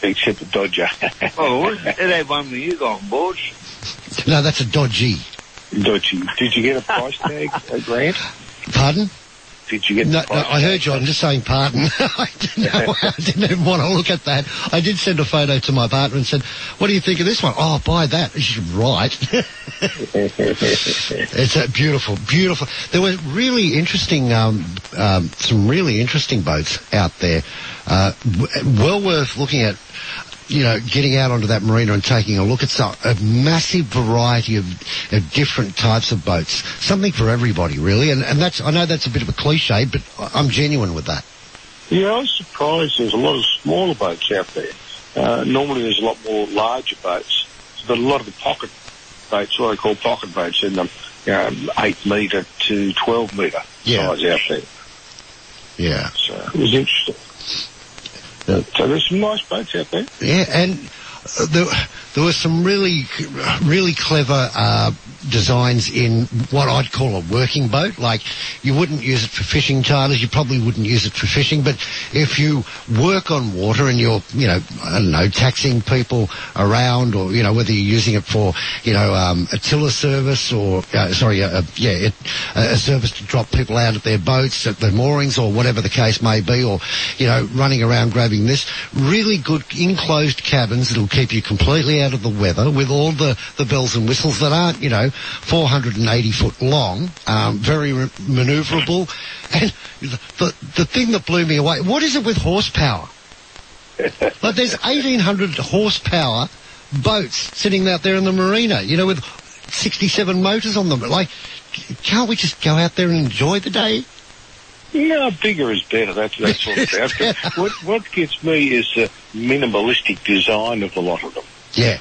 Except the Dodger. [laughs] oh, it had one with you got on board. No, that's a Dodgy. Dodgy. Did you get a price tag, uh, Grant? Pardon? Did you get No, no, I heard you. I'm just saying pardon. [laughs] I, didn't know, [laughs] I didn't even want to look at that. I did send a photo to my partner and said, what do you think of this one? Oh, buy that. She's right. [laughs] it's a beautiful, beautiful. There were really interesting, um, um, some really interesting boats out there. Uh, w- well worth looking at. You know, getting out onto that marina and taking a look at some, a massive variety of, of different types of boats. Something for everybody, really. And, and that's, I know that's a bit of a cliche, but I'm genuine with that. Yeah, I was surprised there's a lot of smaller boats out there. Uh, normally there's a lot more larger boats, but a lot of the pocket boats, what I call pocket boats, in them, you know, 8 metre to 12 metre Yeah. size out there. Yeah. So it was interesting. So there's some nice boats out there. Yeah, and uh, there, there were some really, really clever uh, designs in what I'd call a working boat. Like, you wouldn't use it for fishing charters, you probably wouldn't use it for fishing, but if you work on water and you're, you know, I don't know, taxing people around or, you know, whether you're using it for, you know, um, a tiller service or, uh, sorry, uh, yeah, it, a service to drop people out at their boats, at their moorings or whatever the case may be, or, you know, running around grabbing this. Really good enclosed cabins that'll keep you completely out of the weather with all the, the bells and whistles that aren't, you know, 480 foot long, um, very re- maneuverable. [laughs] And the, the, thing that blew me away, what is it with horsepower? [laughs] like there's 1800 horsepower boats sitting out there in the marina, you know, with 67 motors on them. Like, can't we just go out there and enjoy the day? No, bigger is better. That's that's what it's about. But what what gets me is the minimalistic design of a lot of them. Yeah.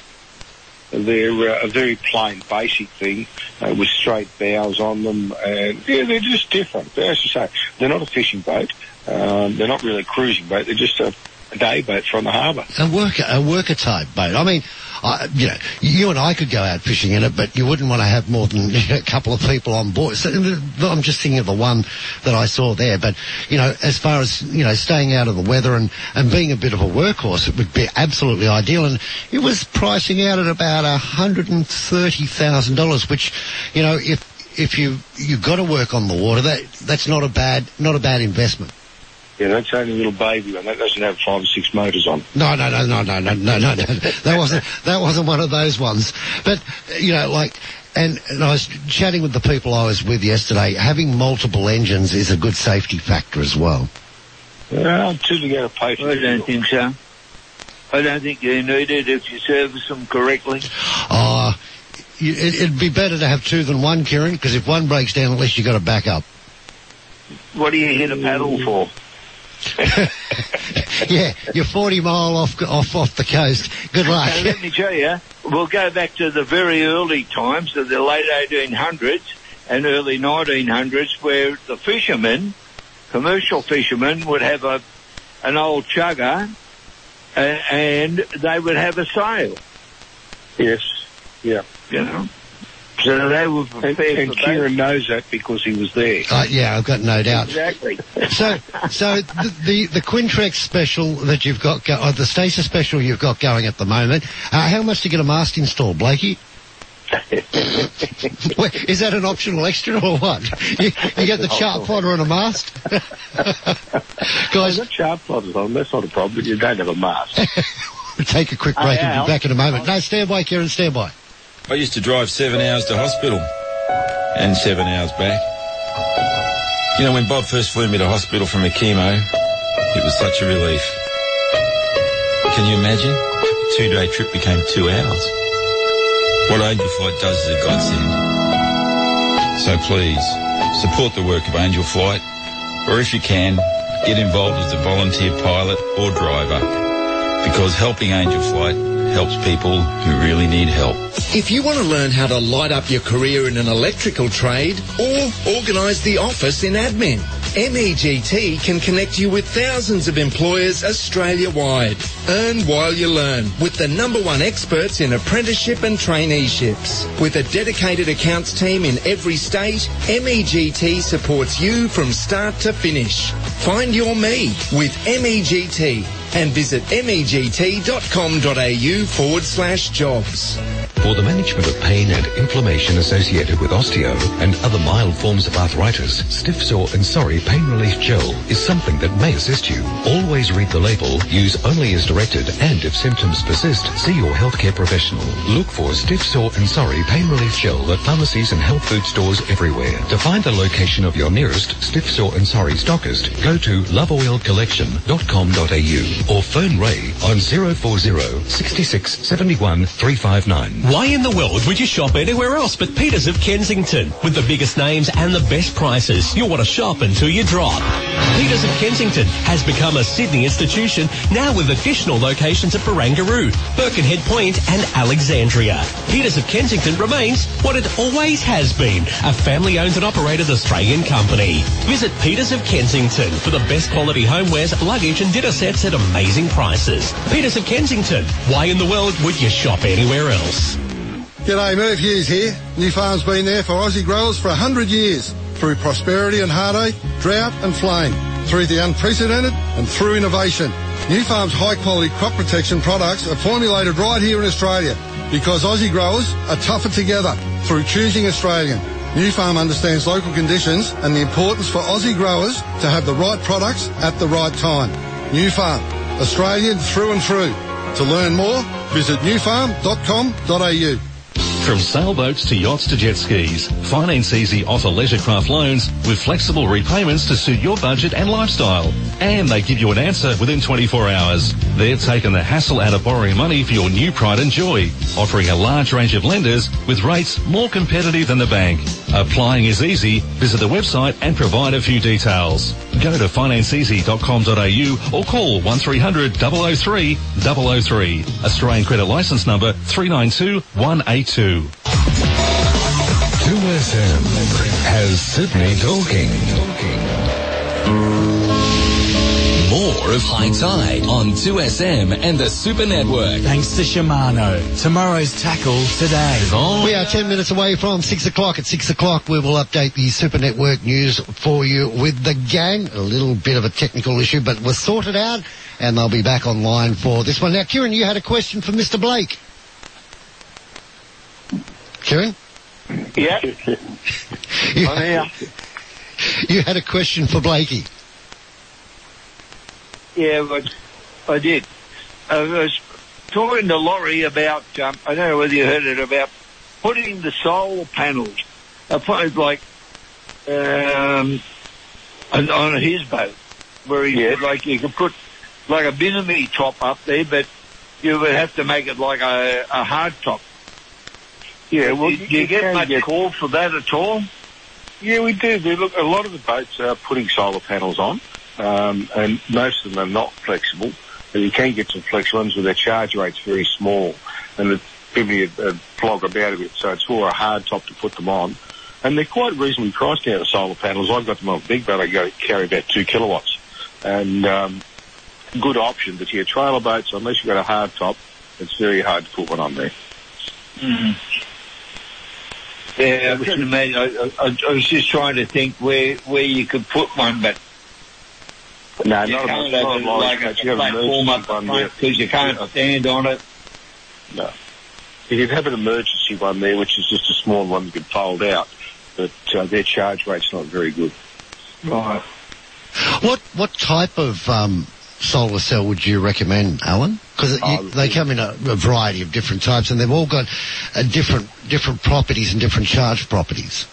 They're uh, a very plain, basic thing uh, with straight bows on them, and yeah, they're just different. As you say, they're not a fishing boat. Um, they're not really a cruising boat. They're just a, a day boat from the harbour. A worker, a worker type boat. I mean, I, you know, you and I could go out fishing in it, but you wouldn't want to have more than [laughs] you know, a couple of people on board. So uh, I'm just thinking of the one that I saw there. But you know, as far as you know, staying out of the weather and and being a bit of a workhorse, it would be absolutely ideal. And it was pricing out at about a hundred and thirty thousand dollars, which, you know, if if you you've got to work on the water, that that's not a bad not a bad investment. Yeah, that's only a little baby one. That doesn't have five or six motors on. No, no, no, no, no, no, no, no. That wasn't that wasn't one of those ones. But you know, like. And, and, I was chatting with the people I was with yesterday. Having multiple engines is a good safety factor as well. Well, two to get a patent. I don't think so. I don't think you need it if you service them correctly. Ah, uh, it, would be better to have two than one, Keiren, because if one breaks down, at least you've got a backup. What do you hit a paddle for? [laughs] yeah, you're 40 mile off off off the coast. Good luck. Now, let me tell you, we'll go back to the very early times of the late 1800s and early 1900s, where the fishermen, commercial fishermen, would have a an old chugger, uh, and they would have a sail. Yes. Yeah. You know. So they were And, prepared and for Keiren knows that because he was there. Uh, yeah, I've got no doubt. Exactly. So, so the, the the Quintrex special that you've got, go- or the Stacer special you've got going at the moment. Uh, how much to get a mast installed, Blakey? [laughs] Wait, Is that an optional extra or what? You, you get the chart plotter and a mast? [laughs] Guys, got chart plotters on. That's not a problem. You don't have a mast. We'll [laughs] take a quick break and Al. be back in a moment. No, stand by, Keiren, stand by. I used to drive seven hours to hospital and seven hours back. You know, when Bob first flew me to hospital from a chemo, it was such a relief. Can you imagine? A two day trip became two hours. What Angel Flight does is a godsend. So please, support the work of Angel Flight, or if you can, get involved as a volunteer pilot or driver, because helping Angel Flight helps people who really need help. If you want to learn how to light up your career in an electrical trade or organise the office in admin, MEGT can connect you with thousands of employers Australia-wide. Earn while you learn with the number one experts in apprenticeship and traineeships. With a dedicated accounts team in every state, MEGT supports you from start to finish. Find your me with MEGT and visit meg.gt.com.au forward slash jobs. For the management of pain and inflammation associated with osteo and other mild forms of arthritis, stiff sore and sorry pain relief gel is something that may assist you. Always read the label, use only as directed, and if symptoms persist, see your healthcare professional. Look for stiff sore and sorry pain relief gel at pharmacies and health food stores everywhere. To find the location of your nearest stiff sore and sorry stockist, go to loveoilcollection.com.au or phone Ray on 040 66 71 359. Why in the world would you shop anywhere else but Peters of Kensington? With the biggest names and the best prices, you'll want to shop until you drop. Peters of Kensington has become a Sydney institution now with additional locations at Barangaroo, Birkenhead Point and Alexandria. Peters of Kensington remains what it always has been, a family-owned and operated Australian company. Visit Peters of Kensington for the best quality homewares, luggage and dinner sets at amazing prices. Peters of Kensington. Why in the world would you shop anywhere else? G'day, Merv Hughes here. Nufarm's been there for Aussie growers for 100 years. Through prosperity and heartache, drought and flame. Through the unprecedented and through innovation. Nufarm's high quality crop protection products are formulated right here in Australia because Aussie growers are tougher together through choosing Australian. Nufarm understands local conditions and the importance for Aussie growers to have the right products at the right time. Nufarm, Australian through and through. To learn more, visit nufarm.com.au. From sailboats to yachts to jet skis, Finance Easy offer leisure craft loans with flexible repayments to suit your budget and lifestyle. And they give you an answer within 24 hours. They're taking the hassle out of borrowing money for your new pride and joy, offering a large range of lenders with rates more competitive than the bank. Applying is easy. Visit the website and provide a few details. Go to financeeasy.com.au or call 1300 003 003. Australian credit license number 392 182. 2SM has Sydney talking. More of Hi-Tide on 2SM and the Super Network. Thanks to Shimano. Tomorrow's tackle today. We are 10 minutes away from 6 o'clock. At 6 o'clock, we will update the Super Network news for you with the gang. A little bit of a technical issue, but we're sorted out, and they'll be back online for this one. Now, Keiren, you had a question for Mr. Blake. Keiren? Yeah. [laughs] You, I'm here. [laughs] you had a question for Blakey. Yeah, but I did. I was talking to Laurie about, um, I don't know whether you heard it, about putting the solar panels, I put like, um, on, his boat, where he said, like, you could put like a Bimini top up there, but you would have to make it like a, a hard top. Yeah, well, do, you, you, get much get- call for that at all? Yeah, we do. Look, a lot of the boats are putting solar panels on, um, and most of them are not flexible. But you can get some flexible ones where their charge rate's very small, and it give me a, flog about a bit. So it's for a hard top to put them on, and they're quite reasonably priced now. The solar panels. I've got them on big but I carry about two kilowatts, and um, good option. But yeah, trailer boats, unless you've got a hard top, it's very hard to put one on there. Mm. Yeah, I couldn't imagine. I, I, I was just trying to think where where you could put one, but No, you not, can't not, have it like a You have an platform up one the there. front because you can't stand on it. No. You could have an emergency one there, which is just a small one you can fold out, but uh, their charge rate's not very good. Right. What what type of um, solar cell would you recommend, Alan? Because Oh, they come in a, a variety of different types, and they've all got uh, different different properties and different charge properties.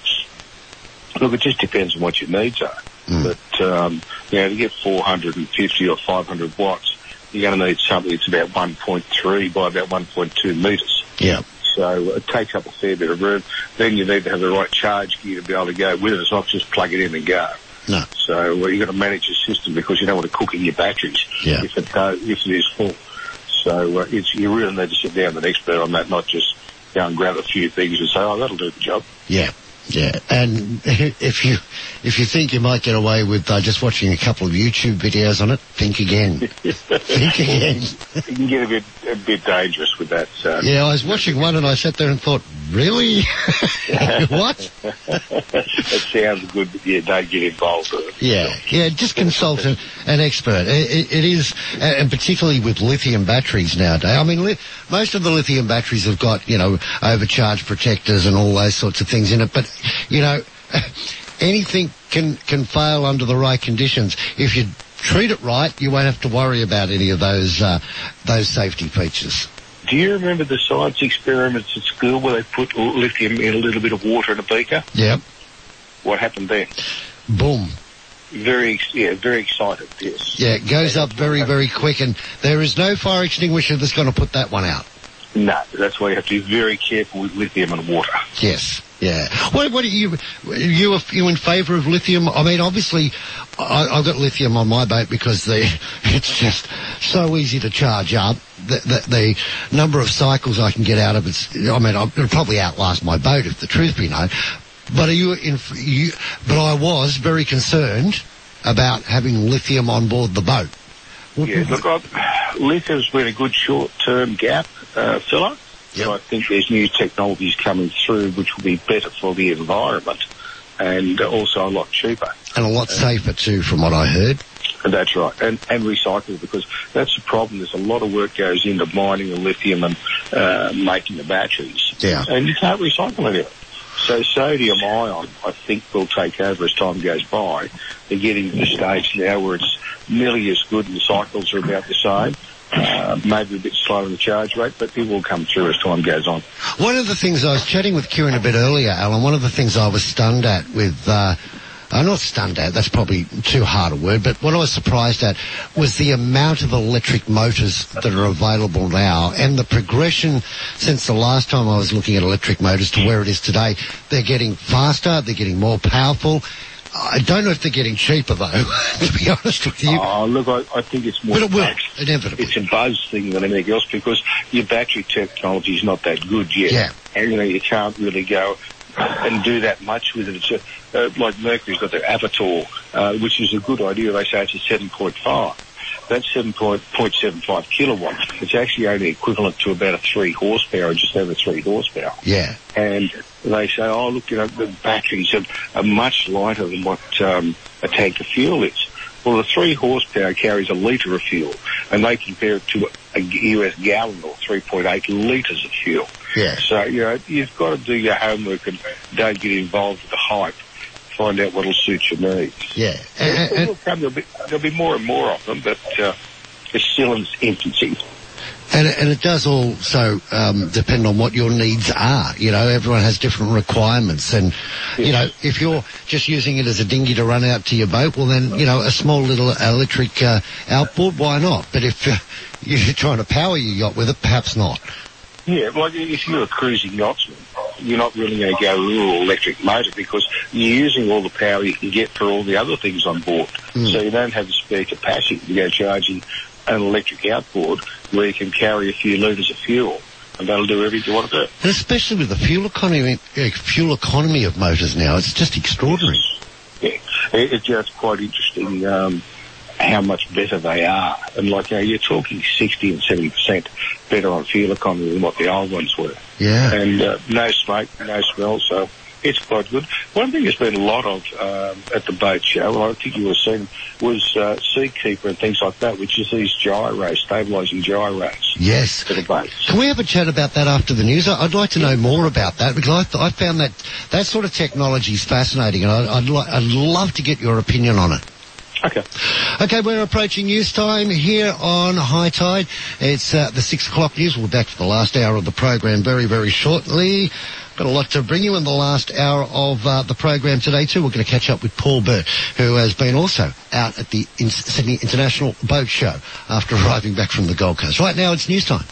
Look, it just depends on what your needs are. But, um, you know, to get 450 or 500 watts, you're going to need something that's about 1.3 by about 1.2 metres. Yeah. So it takes up a fair bit of room. Then you need to have the right charge gear to be able to go with it. It's not just plug it in and go. No. So uh, you've got to manage your system because you don't want to cook in your batteries Yeah. if it uh, if it is full. So uh, it's you really need to sit down with an expert on that, not just go and grab a few things and say, oh, that'll do the job. Yeah, yeah. And if you if you think you might get away with uh, just watching a couple of YouTube videos on it, think again. [laughs] think again. it can get a bit a bit dangerous with that. So. Yeah, I was watching one and I sat there and thought, really? [laughs] what? it sounds good, but yeah, don't get involved with it. Yeah, yeah. Just consult an, an expert. It, it, it is, and particularly with lithium batteries nowadays. I mean, li- most of the lithium batteries have got you know overcharge protectors and all those sorts of things in it. But you know, [laughs] anything can can fail under the right conditions. If you treat it right, you won't have to worry about any of those uh, those safety features. Do you remember the science experiments at school where they put lithium in a little bit of water in a beaker? Yep. What happened then? Boom. Very, yeah, very excited. Yes. Yeah, it goes up very very quick, and there is no fire extinguisher that's going to put that one out. No, that's why you have to be very careful with lithium and water. Yes. Yeah. What, what are you, you, are you in favour of lithium? I mean, obviously, I, I've got lithium on my boat because the, [laughs] it's just so easy to charge up. The, the, the number of cycles I can get out of it, I mean, it'll probably outlast my boat if the truth be known. But are you in, you, but I was very concerned about having lithium on board the boat. Yeah, look, I've, lithium's been a good short-term gap uh, filler. So I think there's new technologies coming through which will be better for the environment and also a lot cheaper. And a lot safer too, from what I heard. And that's right, and, and recyclable because that's the problem. There's a lot of work goes into mining the lithium and uh, making the batteries. Yeah. And you can't recycle any of it. So sodium ion, I think, will take over as time goes by. They're getting to the stage now where it's nearly as good and the cycles are about the same. Uh, maybe a bit slower the charge rate, but it will come through as time goes on. One of the things I was chatting with Keiren a bit earlier, Alan, one of the things I was stunned at with uh, I'm not stunned at, that's probably too hard a word, but what I was surprised at was the amount of electric motors that are available now and the progression since the last time I was looking at electric motors to where it is today. They're getting faster, they're getting more powerful. I don't know if they're getting cheaper though, [laughs] to be honest with you. Oh, look, I, I think it's more. But it will, inevitably. It's a buzz thing than anything else because your battery technology is not that good yet. Yeah. And, you know, you can't really go and do that much with it. It's a, uh, like Mercury's got their Avator, uh, which is a good idea. They say it's a 7.5. That's 7.75 kilowatts. It's actually only equivalent to about a 3 horsepower, just over 3 horsepower. Yeah. And they say, oh, look, you know, the batteries are, are much lighter than what um, a tank of fuel is. Well, the 3 horsepower carries a litre of fuel, and they compare it to a US gallon or 3.8 litres of fuel. Yeah. So, you know, you've got to do your homework and don't get involved with the hype. Find out what'll suit your needs. Yeah. And, and, there'll, be, there'll be more and more of them, but uh, it's still in its infancy. And, and it does also um, depend on what your needs are. You know, everyone has different requirements, and you know, if you're just using it as a dinghy to run out to your boat, well, then you know, a small little electric uh, outboard, why not? But if uh, [laughs] you're trying to power your yacht with it, perhaps not. Yeah, like if you're a cruising yachtsman, you're not really going to go rural electric motor because you're using all the power you can get for all the other things on board. Mm. So you don't have the spare capacity to go charging an electric outboard where you can carry a few litres of fuel. And that'll do everything you want to do. And especially with the fuel economy, uh, fuel economy of motors now, it's just extraordinary. Yeah, it, it's just quite interesting um, how much better they are. And like, you know, you're talking 60 and 70% better on fuel economy than what the old ones were. Yeah. And uh, no smoke, no smell, so it's quite good. One thing there's been a lot of um, at the boat show, and I think you were seeing, was uh, Seakeeper and things like that, which is these gyros, stabilising gyros Yes. for the boats. Can we have a chat about that after the news? I'd like to know more about that because I, th- I found that that sort of technology is fascinating, and I, I'd, li- I'd love to get your opinion on it. Okay. Okay, we're approaching news time here on Hi-Tide. It's uh, the six o'clock news. We'll be back for the last hour of the program very, very shortly. Got a lot to bring you in the last hour of uh, the program today too. We're going to catch up with Paul Burt, who has been also out at the in- Sydney International Boat Show after [laughs] arriving back from the Gold Coast. Right now, it's news time.